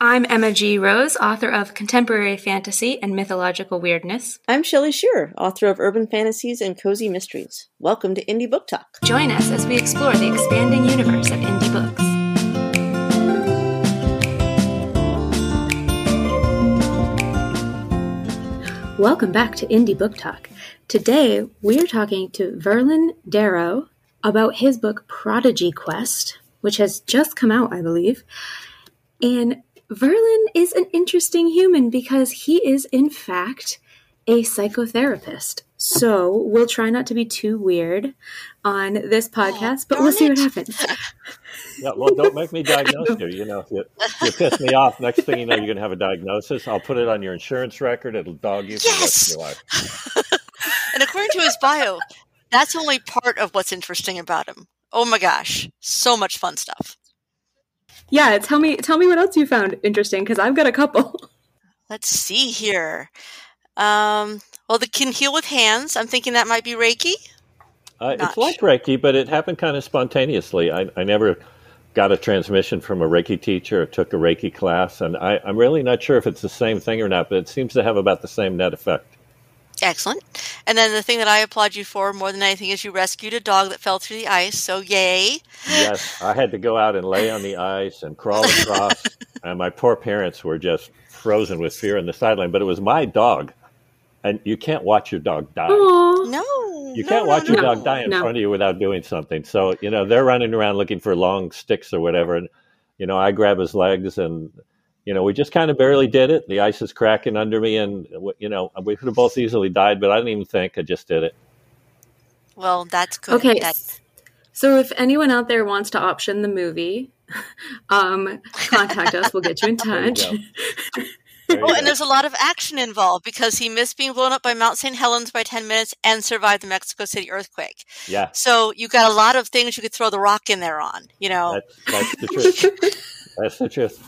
I'm Emma G. Rose, author of Contemporary Fantasy and Mythological Weirdness. I'm Shelley Shearer, author of Urban Fantasies and Cozy Mysteries. Welcome to Indie Book Talk. Join us as we explore the expanding universe of indie books. Welcome back to Indie Book Talk. Today, we are talking to Verlin Darrow about his book Prodigy Quest, which has just come out, I believe. And Verlin is an interesting human because he is, in fact, a psychotherapist. So we'll try not to be too weird on this podcast, but we'll see what happens. Yeah, well, don't make me diagnose you. You know, you, you piss me off. Next thing you know, you're going to have a diagnosis. I'll put it on your insurance record. It'll dog you for yes! the rest of your life. and according to his bio, that's only part of what's interesting about him. Oh my gosh, so much fun stuff. Yeah, tell me tell me what else you found interesting because I've got a couple. Let's see here. Um, well, the can heal with hands. I'm thinking that might be Reiki. Uh, it's like Reiki, but it happened kind of spontaneously. I, I never got a transmission from a Reiki teacher or took a Reiki class, and I, I'm really not sure if it's the same thing or not, but it seems to have about the same net effect. Excellent. And then the thing that I applaud you for more than anything is you rescued a dog that fell through the ice. So yay! Yes, I had to go out and lay on the ice and crawl across, and my poor parents were just frozen with fear in the sideline. But it was my dog, and you can't watch your dog die. Aww. No, You can't no, watch your no. dog die in No. front of you without doing something. So you know they're running around looking for long sticks or whatever, and you know I grab his legs and. You know, we just kind of barely did it. The ice is cracking under me, and you know, we could have both easily died, but I didn't even think. I just did it. Well, that's good. Okay. That- So if anyone out there wants to option the movie, um, contact us. We'll get you in touch. you Oh, go. and there's a lot of action involved because he missed being blown up by Mount St. Helens by 10 minutes and survived the Mexico City earthquake. yeah, So you got a lot of things you could throw the rock in there on, you know. that's, that's the truth. That's the truth.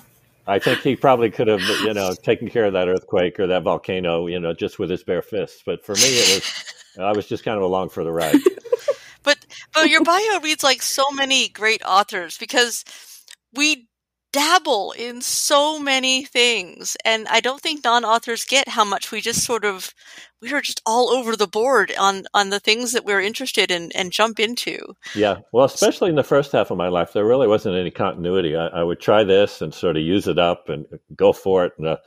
I think he probably could have, you know, taken care of that earthquake or that volcano, you know, just with his bare fists. But for me, it was, I was just kind of along for the ride. But but your bio reads like so many great authors because we dabble in so many things and I don't think non-authors get how much we just sort of we are just all over the board on on the things that we're interested in and jump into. Yeah, well, especially in the first half of my life, there really wasn't any continuity. I, I would try this and sort of use it up and uh, go for it in a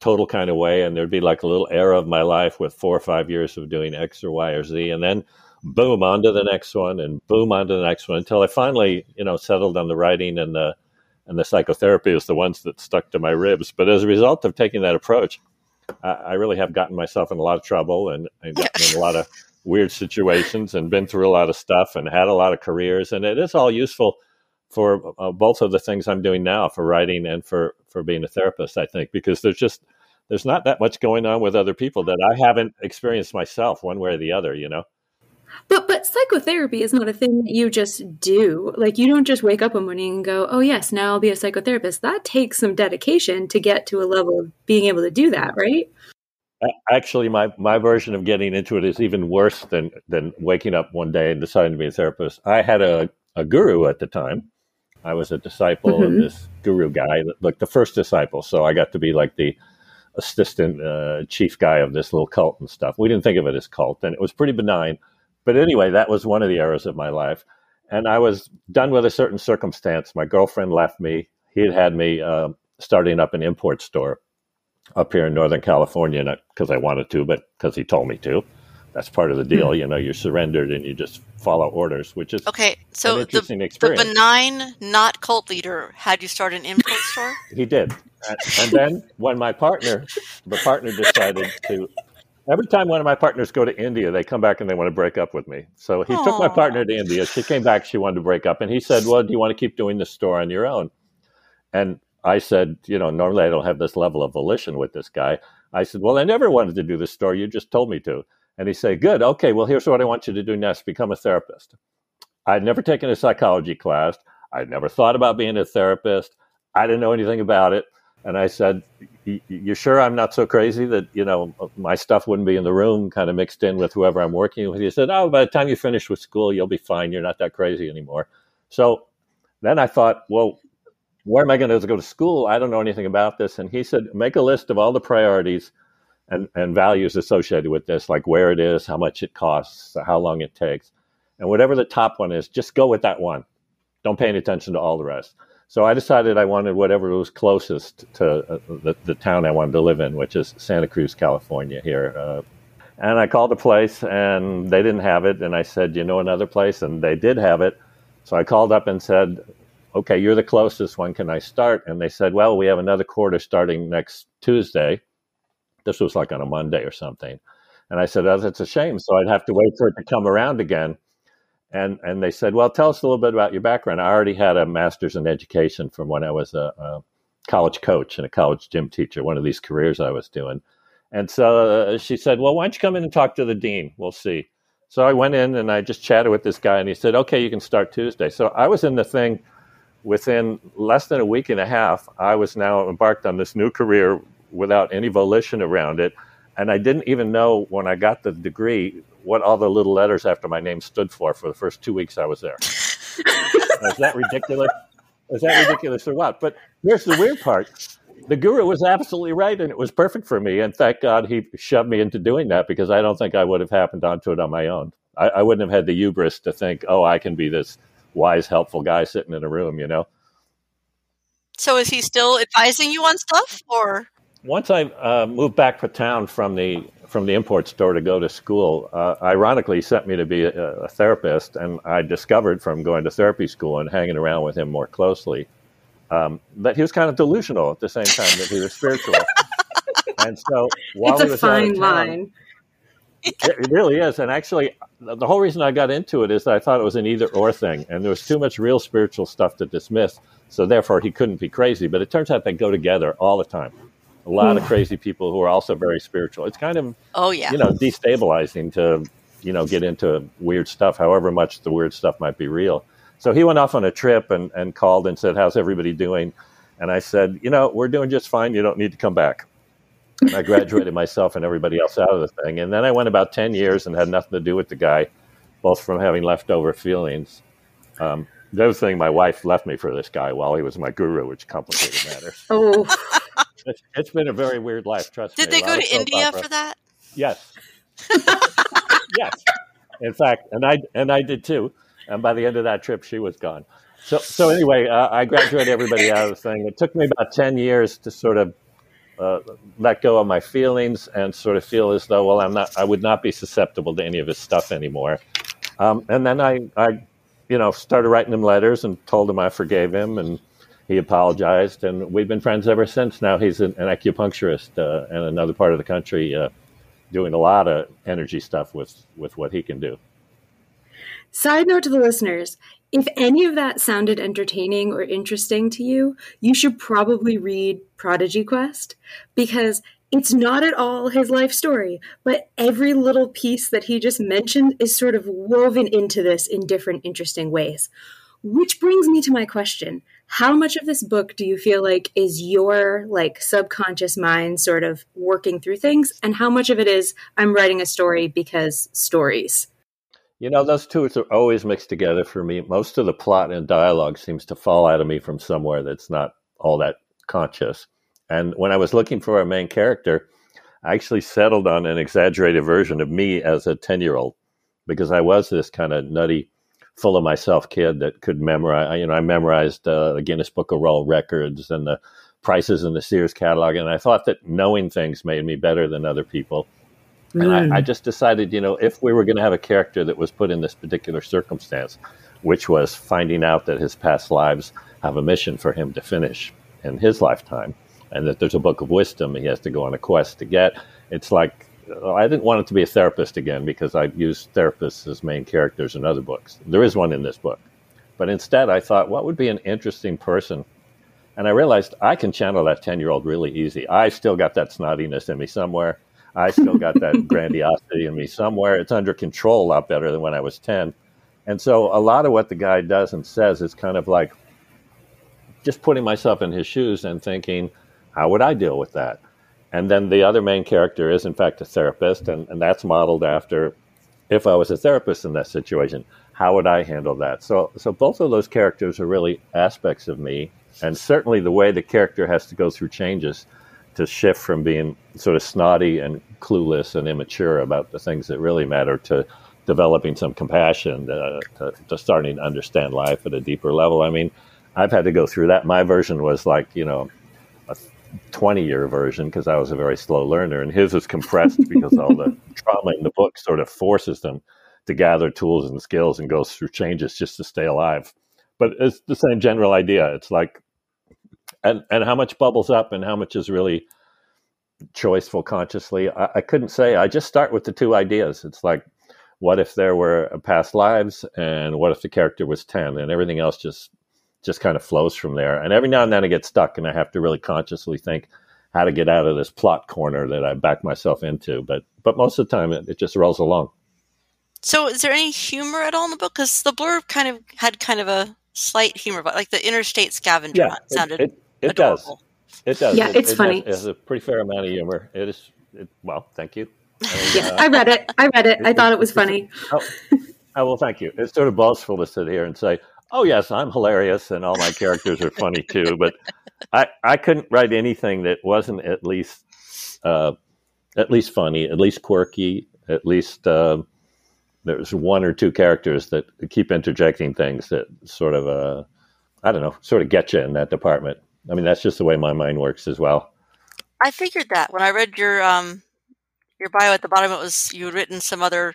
total kind of way, and there'd be like a little era of my life with four or five years of doing X or Y or Z, and then boom onto the next one, and boom onto the next one until I finally, you know, settled on the writing and the and the psychotherapy is the ones that stuck to my ribs. But as a result of taking that approach, I, I really have gotten myself in a lot of trouble and, and gotten in a lot of weird situations and been through a lot of stuff and had a lot of careers. And it is all useful for uh, both of the things I'm doing now for writing and for, for being a therapist, I think, because there's just, there's not that much going on with other people that I haven't experienced myself one way or the other, you know? But but psychotherapy is not a thing that you just do. Like you don't just wake up one morning and go, "Oh yes, now I'll be a psychotherapist." That takes some dedication to get to a level of being able to do that, right? Actually, my, my version of getting into it is even worse than, than waking up one day and deciding to be a therapist. I had a, a guru at the time. I was a disciple of Mhm. this guru guy, like the first disciple. So I got to be like the assistant uh, chief guy of this little cult and stuff. We didn't think of it as cult, and it was pretty benign. But anyway, that was one of the eras of my life. And I was done with a certain circumstance. My girlfriend left me. He had had me uh, starting up an import store up here in Northern California, not because I wanted to, but because he told me to. That's part of the deal. You know, you're surrendered and you just follow orders, which is Okay, so the interesting the benign not cult leader had you start an import store? He did. And, and then when my partner, the partner decided to, every time one of my partners go to India, they come back and they want to break up with me. So he took my partner to India. She came back, she wanted to break up. And he said, Well, do you want to keep doing the store on your own? And I said, You know, normally I don't have this level of volition with this guy. I said, Well, I never wanted to do the store. You just told me to. And he said, Good. Okay. Well, here's what I want you to do next become a therapist. I'd never taken a psychology class. I'd never thought about being a therapist. I didn't know anything about it. And I said, "Y- "You sure I'm not so crazy that you know my stuff wouldn't be in the room, kind of mixed in with whoever I'm working with?" He said, "Oh, by the time you finish with school, you'll be fine. You're not that crazy anymore." So then I thought, well, where am I going to go to school? I don't know anything about this. And he said, make a list of all the priorities and, and values associated with this, like where it is, how much it costs, how long it takes. And whatever the top one is, just go with that one. Don't pay any attention to all the rest. So I decided I wanted whatever was closest to uh, the, the town I wanted to live in, which is Santa Cruz, California, here. Uh, and I called the place and they didn't have it. And I said, You know another place? And they did have it. So I called up and said, Okay, you're the closest. one. can I start? And they said, Well, we have another quarter starting next Tuesday. This was like on a Monday or something. And I said, Oh, that's a shame. So I'd have to wait for it to come around again and and they said, "Well, tell us a little bit about your background." I already had a master's in education from when I was a, a college coach and a college gym teacher, one of these careers I was doing. And so uh, she said, "Well, why don't you come in and talk to the dean? We'll see." So I went in and I just chatted with this guy, and he said, "Okay, you can start Tuesday." So I was in the thing within less than a week and a half. I was now embarked on this new career without any volition around it, and I didn't even know when I got the degree what all the little letters after my name stood for for the first two weeks I was there. Is that ridiculous? Is that ridiculous or what? But here's the weird part. The guru was absolutely right, and it was perfect for me. And thank God he shoved me into doing that because I don't think I would have happened onto it on my own. I, I wouldn't have had the hubris to think, oh, I can be this wise, helpful guy sitting in a room, you know? So is he still advising you on stuff or? Once I uh, moved back to town from the from the import store to go to school, uh, ironically, sent me to be a, a, therapist, and I discovered from going to therapy school and hanging around with him more closely um, that he was kind of delusional at the same time that he was spiritual. and so, while it's he was fine town, line. it really is. And actually, the whole reason I got into it is that I thought it was an either or thing, and there was too much real spiritual stuff to dismiss. So therefore, he couldn't be crazy. But it turns out they go together all the time a lot of crazy people who are also very spiritual. It's kind of oh yeah, you know, destabilizing to you know get into weird stuff, however much the weird stuff might be real. So he went off on a trip and, and called and said, "How's everybody doing?" And I said, "You know, we're doing just fine. You don't need to come back." And I graduated myself and everybody else out of the thing, and then I went about ten years and had nothing to do with the guy, both from having leftover feelings. Um, the other thing, my wife left me for this guy while he was my guru, which complicated matters. Oh, It's, it's been a very weird life. Trust Did me. Did they go to India opera. for that? Yes. yes. In fact, and I and I did too. And by the end of that trip, she was gone. So so anyway, uh, I graduated everybody out of the thing. It took me about ten years to sort of uh, let go of my feelings and sort of feel as though, well, I'm not. I would not be susceptible to any of his stuff anymore. Um, and then I, I, you know, started writing him letters and told him I forgave him, and he apologized, and we've been friends ever since. Now he's an, an acupuncturist uh, in another part of the country, uh, doing a lot of energy stuff with with what he can do. Side note to the listeners if any of that sounded entertaining or interesting to you, you should probably read Prodigy Quest because it's not at all his life story, but every little piece that he just mentioned is sort of woven into this in different interesting ways. Which brings me to my question. How much of this book do you feel like is your like subconscious mind sort of working through things and how much of it is I'm writing a story because stories? You know, those two are always mixed together for me. Most of the plot and dialogue seems to fall out of me from somewhere that's not all that conscious. And when I was looking for a main character, I actually settled on an exaggerated version of me as a 10 year old because I was this kind of nutty, full of myself kid that could memorize. You know, I memorized uh, the Guinness Book of World Records and the prices in the Sears catalog. And I thought that knowing things made me better than other people. And I, I just decided, you know, if we were going to have a character that was put in this particular circumstance, which was finding out that his past lives have a mission for him to finish in his lifetime, and that there's a book of wisdom he has to go on a quest to get, it's like I didn't want it to be a therapist again because I've used therapists as main characters in other books. There is one in this book. But instead, I thought, what would be an interesting person? And I realized I can channel that 10 year old really easy. I've still got that snottiness in me somewhere. I still got that grandiosity in me somewhere. It's under control a lot better than when I was 10. And so a lot of what the guy does and says is kind of like just putting myself in his shoes and thinking, how would I deal with that? And then the other main character is, in fact, a therapist, and, and that's modeled after if I was a therapist in that situation, how would I handle that? So, so both of those characters are really aspects of me. and certainly the way the character has to go through changes to shift from being sort of snotty and clueless and immature about the things that really matter to developing some compassion uh, to, to, starting to understand life at a deeper level. I mean, I've had to go through that. My version was like, you know, 20 year version because I was a very slow learner, and his is compressed because all the trauma in the book sort of forces them to gather tools and skills and go through changes just to stay alive. But it's the same general idea. It's like, and, and how much bubbles up and how much is really choiceful consciously. I, I couldn't say. I just start with the two ideas. It's like, what if there were past lives and what if the character was 10 and everything else just just kind of flows from there. And every now and then i get stuck and i have to really consciously think how to get out of this plot corner that i back myself into. But but most of the time it, it just rolls along. So is there any humor at all in the book? Because the blurb kind of had kind of a slight humor but like the interstate scavenger yeah, hunt sounded it, it, it does it does. Yeah it, it's funny. it has, a pretty fair amount of humor. It is well thank you. And, yeah, uh, I read it. I read it. I thought it was funny. Oh, oh, well, thank you. It's sort of boastful to sit here and say, "Oh yes, I'm hilarious, and all my characters are funny too." But I, I couldn't write anything that wasn't at least, uh, at least funny, at least quirky, at least. Uh, there's one or two characters that keep interjecting things that sort of, uh, I don't know, sort of get you in that department. I mean, that's just the way my mind works as well. I figured that when I read your um, your bio at the bottom, it was you had written some other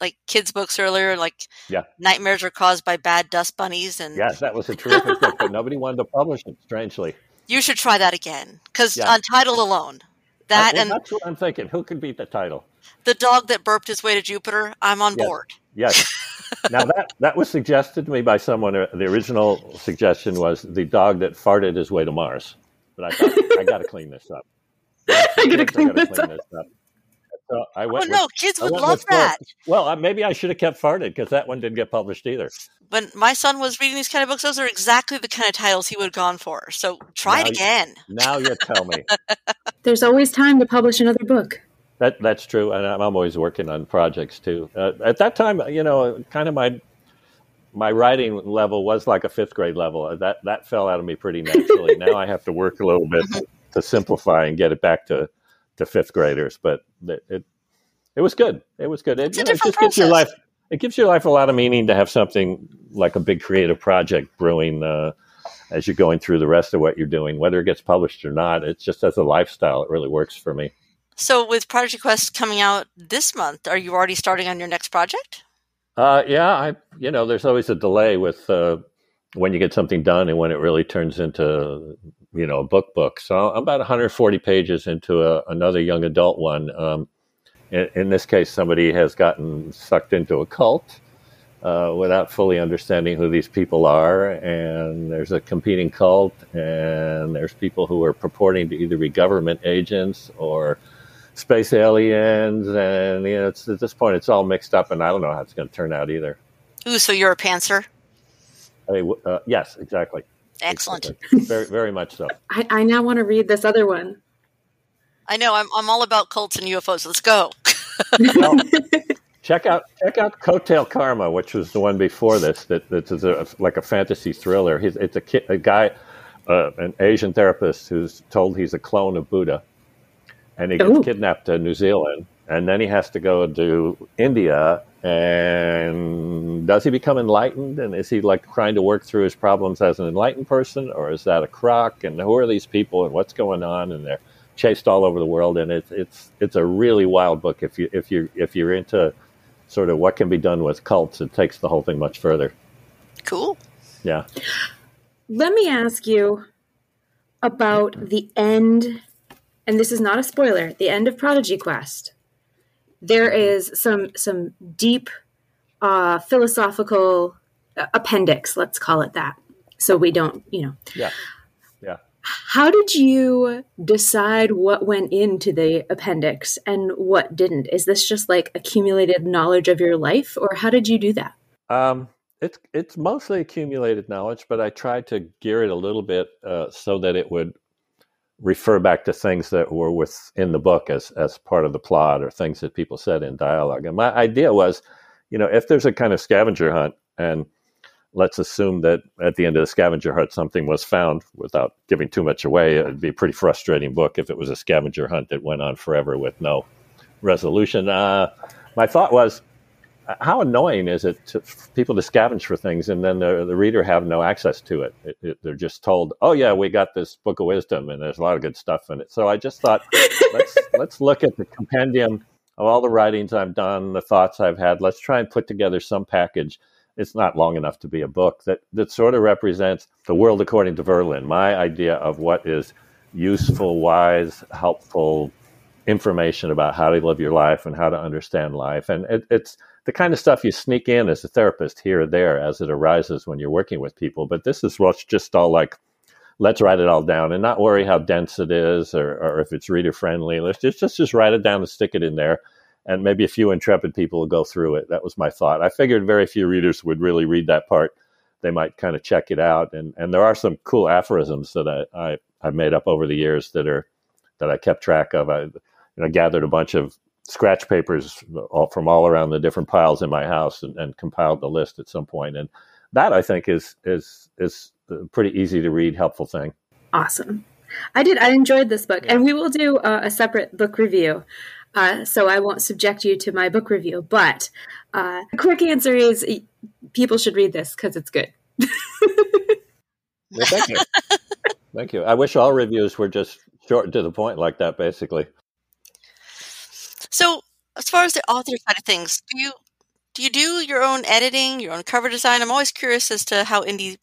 like kids books earlier, like yeah. nightmares are caused by bad dust bunnies, and yes, that was a terrific book, but nobody wanted to publish it. Strangely, you should try that again because yeah. on title alone, that well, and that's what I'm thinking. Who could beat the title? The dog that burped his way to Jupiter. I'm on yes. board. Yes. now that that was suggested to me by someone. Uh, the original suggestion was the dog that farted his way to Mars, but I thought I got to clean this up. I got to clean, this, this up. So I went. Oh no, kids would love that. Well, maybe I should have kept farted because that one didn't get published either. When my son was reading these kind of books, those are exactly the kind of titles he would have gone for. So try now it again. You, now you tell me. There's always time to publish another book. That that's true, and I'm always working on projects too. Uh, at that time, you know, kind of my my writing level was like a fifth grade level. That that fell out of me pretty naturally. now I have to work a little bit to simplify and get it back to to fifth graders, but it it, it was good. It was good. It, you know, it just process. gives your life it gives your life a lot of meaning to have something like a big creative project brewing uh, as you're going through the rest of what you're doing, whether it gets published or not. It's just as a lifestyle, it really works for me. So, with Prodigy Quest coming out this month, are you already starting on your next project? Uh, yeah, I you know, there's always a delay with uh, when you get something done and when it really turns into you know a book book. So I'm about 140 pages into a, another young adult one. Um, in, in, this case, somebody has gotten sucked into a cult uh, without fully understanding who these people are, and there's a competing cult, and there's people who are purporting to either be government agents or space aliens, and you know, it's, at this point, it's all mixed up, and I don't know how it's going to turn out either. Ooh, so you're a pantser? I mean, uh, yes, exactly. Excellent. Very, very much so. I, I now want to read this other one. I know. I'm, I'm all about cults and UFOs. Let's go. well, check out check out Coattail Karma, which was the one before this. That that is a, like a fantasy thriller. He's, it's a, a guy, uh, an Asian therapist who's told he's a clone of Buddha, and he gets Ooh. kidnapped to New Zealand, and then he has to go to India and does he become enlightened? And is he like trying to work through his problems as an enlightened person, or is that a crock? And who are these people, and what's going on? And they're chased all over the world, and it's it's it's a really wild book. If you if you if you're into sort of what can be done with cults, it takes the whole thing much further. Cool. Yeah. Let me ask you about the end, and this is not a spoiler. The end of Prodigy Quest there is some some deep uh, philosophical uh, appendix, let's call it that, so we don't, you know. Yeah. Yeah. How did you decide what went into the appendix and what didn't? Is this just like accumulated knowledge of your life, or how did you do that? Um, it's it's mostly accumulated knowledge, but I tried to gear it a little bit uh, so that it would refer back to things that were within the book as as part of the plot or things that people said in dialogue. And my idea was, you know, if there's a kind of scavenger hunt and let's assume that at the end of the scavenger hunt something was found without giving too much away. It'd be a pretty frustrating book if it was a scavenger hunt that went on forever with no resolution. Uh, my thought was, how annoying is it to people to scavenge for things and then the, the reader have no access to it? It, it? They're just told, "Oh yeah, we got this book of wisdom and there's a lot of good stuff in it." So I just thought, let's let's look at the compendium of all the writings I've done, the thoughts I've had. Let's try and put together some package it's not long enough to be a book that, that sort of represents the world according to Verlin, my idea of what is useful, wise, helpful information about how to live your life and how to understand life. And it, it's the kind of stuff you sneak in as a therapist here or there as it arises when you're working with people. But this is what's just all like, let's write it all down and not worry how dense it is or, or if it's reader friendly. Let's just, just, just write it down and stick it in there and maybe a few intrepid people will go through it. That was my thought. I figured very few readers would really read that part. They might kind of check it out, and and there are some cool aphorisms that I, I I've made up over the years that are that I kept track of. I you know, gathered a bunch of scratch papers all, from all around the different piles in my house and, and compiled the list at some point. And that I think is is is a pretty easy to read, helpful thing. Awesome. I did. I enjoyed this book, and we will do a, a separate book review. Uh, so I won't subject you to my book review. But uh, the quick answer is people should read this because it's good. well, thank you. thank you. I wish all reviews were just short to the point like that, basically. Far as the author side of things, do you do you do your own editing, your own cover design? I'm always curious as to how indie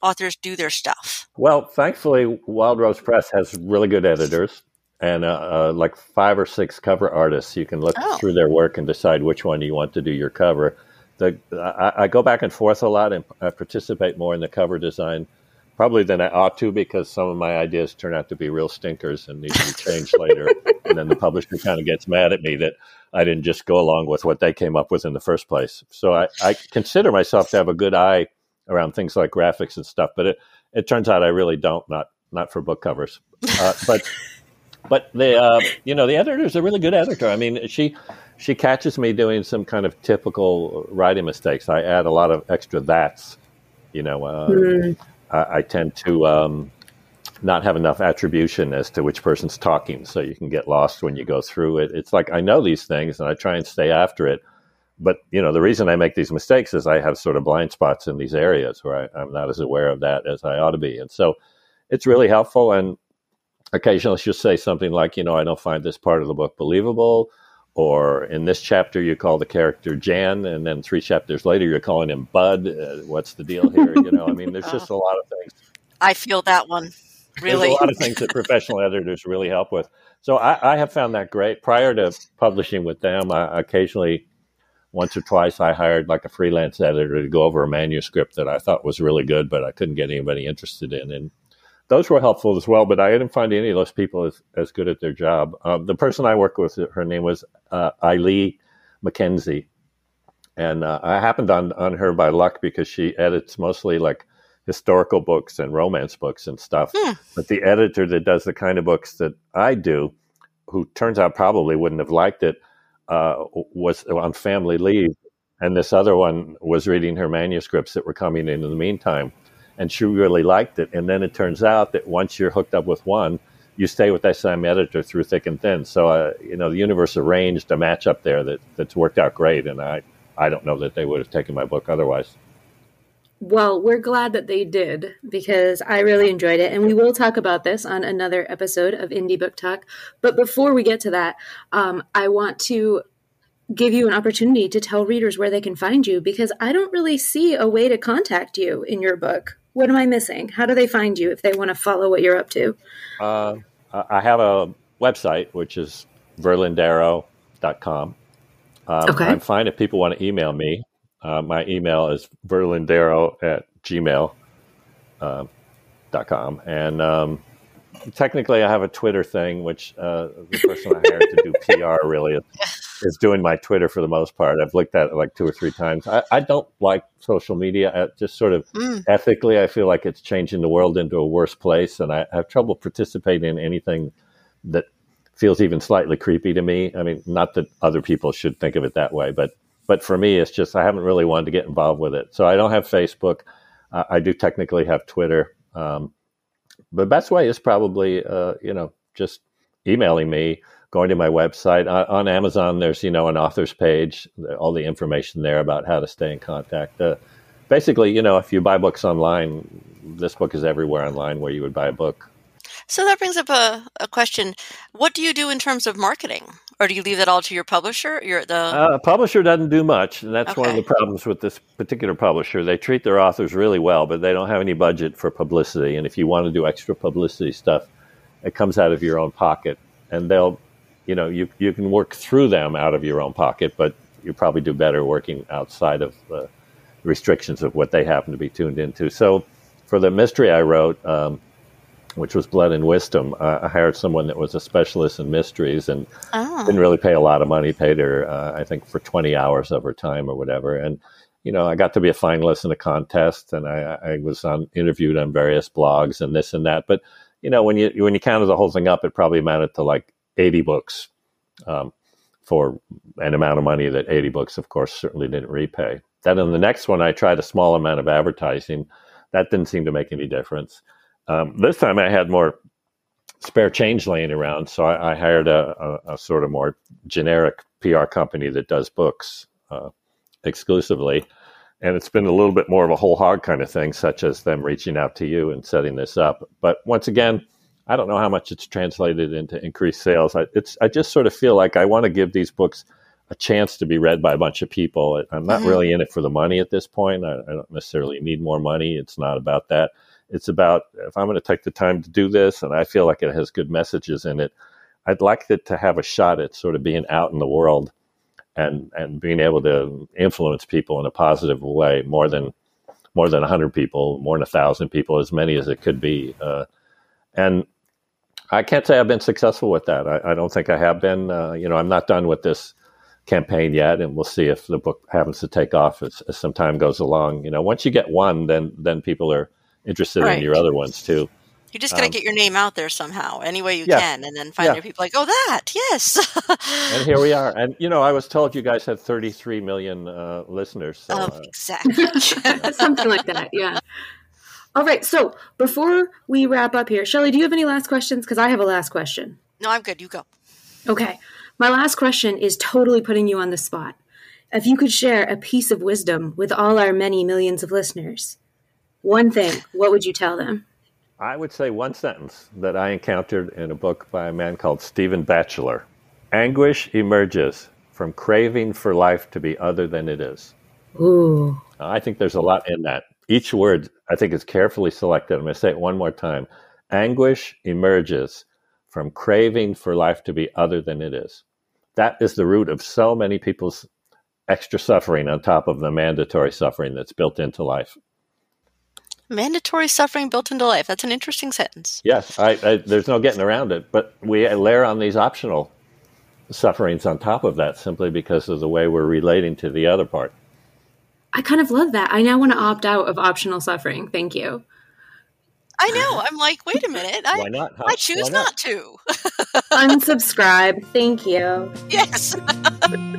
authors do their stuff. Well, thankfully, Wild Rose Press has really good editors and uh, uh, like five or six cover artists. You can look oh. through their work and decide which one you want to do your cover. The, I, I, go back and forth a lot and I participate more in the cover design, probably than I ought to, because some of my ideas turn out to be real stinkers and need to be changed later. And then the publisher kind of gets mad at me that I didn't just go along with what they came up with in the first place. So I, I consider myself to have a good eye around things like graphics and stuff, but it, it turns out I really don't, not not for book covers. Uh, but but the uh, you know the editor is a really good editor. I mean, she she catches me doing some kind of typical writing mistakes. I add a lot of extra that's. You know, uh, mm. I, I, tend to um, not have enough attribution as to which person's talking, so you can get lost when you go through it. It's like I know these things and I try and stay after it. But you know, the reason I make these mistakes is I have sort of blind spots in these areas where I, I'm not as aware of that as I ought to be, and so it's really helpful. And occasionally she'll say something like, you know, I don't find this part of the book believable. Or in this chapter, you call the character Jan, and then three chapters later, you're calling him Bud. Uh, what's the deal here? You know, I mean, there's just a lot of things. I feel that one. Really, there's a lot of things that professional editors really help with. So I, I, have found that great. Prior to publishing with them, I occasionally, once or twice, I hired like a freelance editor to go over a manuscript that I thought was really good, but I couldn't get anybody interested in. And those were helpful as well, but I didn't find any of those people as, as good at their job. Um, the person I worked with, her name was uh, Eileen McKenzie. And uh, I happened on, on her by luck because she edits mostly like historical books and romance books and stuff. Hmm. But the editor that does the kind of books that I do, who turns out probably wouldn't have liked it, uh, was on family leave. And this other one was reading her manuscripts that were coming in in the meantime and she really liked it. And then it turns out that once you're hooked up with one, you stay with that same editor through thick and thin. So, uh, you know, the universe arranged a match up there that, that's worked out great. And I, I don't know that they would have taken my book otherwise. Well, we're glad that they did because I really enjoyed it. And we will talk about this on another episode of Indie Book Talk. But before we get to that, um, I want to give you an opportunity to tell readers where they can find you because I don't really see a way to contact you in your book. What am I missing? How do they find you if they want to follow what you're up to? Uh, I have a website, which is verlindarrow.com. Um, okay. I'm fine if people want to email me. Uh, my email is verlindarrow at gmail.com. Uh, and um, technically, I have a Twitter thing, which uh, the person I hired to do PR really is, is, doing my Twitter for the most part. I've looked at it like two or three times. I, I don't like social media. I just sort of mm. ethically, I feel like it's changing the world into a worse place, and I, I have trouble participating in anything that feels even slightly creepy to me. I mean, not that other people should think of it that way, but but for me, it's just I haven't really wanted to get involved with it. So I don't have Facebook. Uh, I do technically have Twitter. Um, the best way is probably, uh, you know, just emailing me, going to my website. Uh, on Amazon, there's, you know, an author's page, all the information there about how to stay in contact. Uh, basically, you know, if you buy books online, this book is everywhere online where you would buy a book. So that brings up a, a question. What do you do in terms of marketing? Or do you leave that all to your publisher? Your the uh, publisher doesn't do much, and that's okay. one of the problems with this particular publisher. They treat their authors really well, but they don't have any budget for publicity. And if you want to do extra publicity stuff, it comes out of your own pocket, and they'll, you know, you you can work through them out of your own pocket, but you probably do better working outside of the restrictions of what they happen to be tuned into. So, for the mystery I wrote. Um, which was Blood and Wisdom. Uh, I hired someone that was a specialist in mysteries and oh. didn't really pay a lot of money. Paid her, uh, I think, for 20 hours of her time or whatever. And, you know, I got to be a finalist in a contest and I, I was on, interviewed on various blogs and this and that. But, you know, when you, when you counted the whole thing up, it probably amounted to like 80 books um, for an amount of money that 80 books, of course, certainly didn't repay. Then in the next one, I tried a small amount of advertising. That didn't seem to make any difference. Um, this time I had more spare change laying around, so I, I hired a, a, a, sort of more generic PR company that does books uh, exclusively. And it's been a little bit more of a whole hog kind of thing, such as them reaching out to you and setting this up. But once again, I don't know how much it's translated into increased sales. I, it's I just sort of feel like I want to give these books a chance to be read by a bunch of people. I'm not mm-hmm. really in it for the money at this point. I, I don't necessarily need more money. It's not about that. It's about if I'm going to take the time to do this and I feel like it has good messages in it, I'd like it to have a shot at sort of being out in the world and and being able to influence people in a positive way more than more than 100 people, more than a thousand people, as many as it could be. Uh, and I can't say I've been successful with that. I, I don't think I have been. Uh, you know, I'm not done with this campaign yet, and we'll see if the book happens to take off as, as some time goes along. You know, once you get one, then then people are interested right. in your other ones too. You just got to um, get your name out there somehow, any way you yeah, can, and then finally yeah. people like, oh, that, yes. and here we are. And you know, I was told you guys had 33 million uh, listeners. So, oh, uh, exactly, something like that. Yeah. All right. So before we wrap up here, Shelley, do you have any last questions? Because I have a last question. No, I'm good. You go. Okay. My last question is totally putting you on the spot. If you could share a piece of wisdom with all our many millions of listeners, one thing, what would you tell them? I would say one sentence that I encountered in a book by a man called Stephen Batchelor. Anguish emerges from craving for life to be other than it is. Ooh. I think there's a lot in that. Each word, I think, is carefully selected. I'm going to say it one more time. Anguish emerges from craving for life to be other than it is. That is the root of so many people's extra suffering on top of the mandatory suffering that's built into life. Mandatory suffering built into life. That's an interesting sentence. Yes, I, I, there's no getting around it. But we layer on these optional sufferings on top of that simply because of the way we're relating to the other part. I kind of love that. I now want to opt out of optional suffering. Thank you. I know. I'm like, wait a minute. I, Why not? I choose not? not to. Unsubscribe. Thank you. Yes.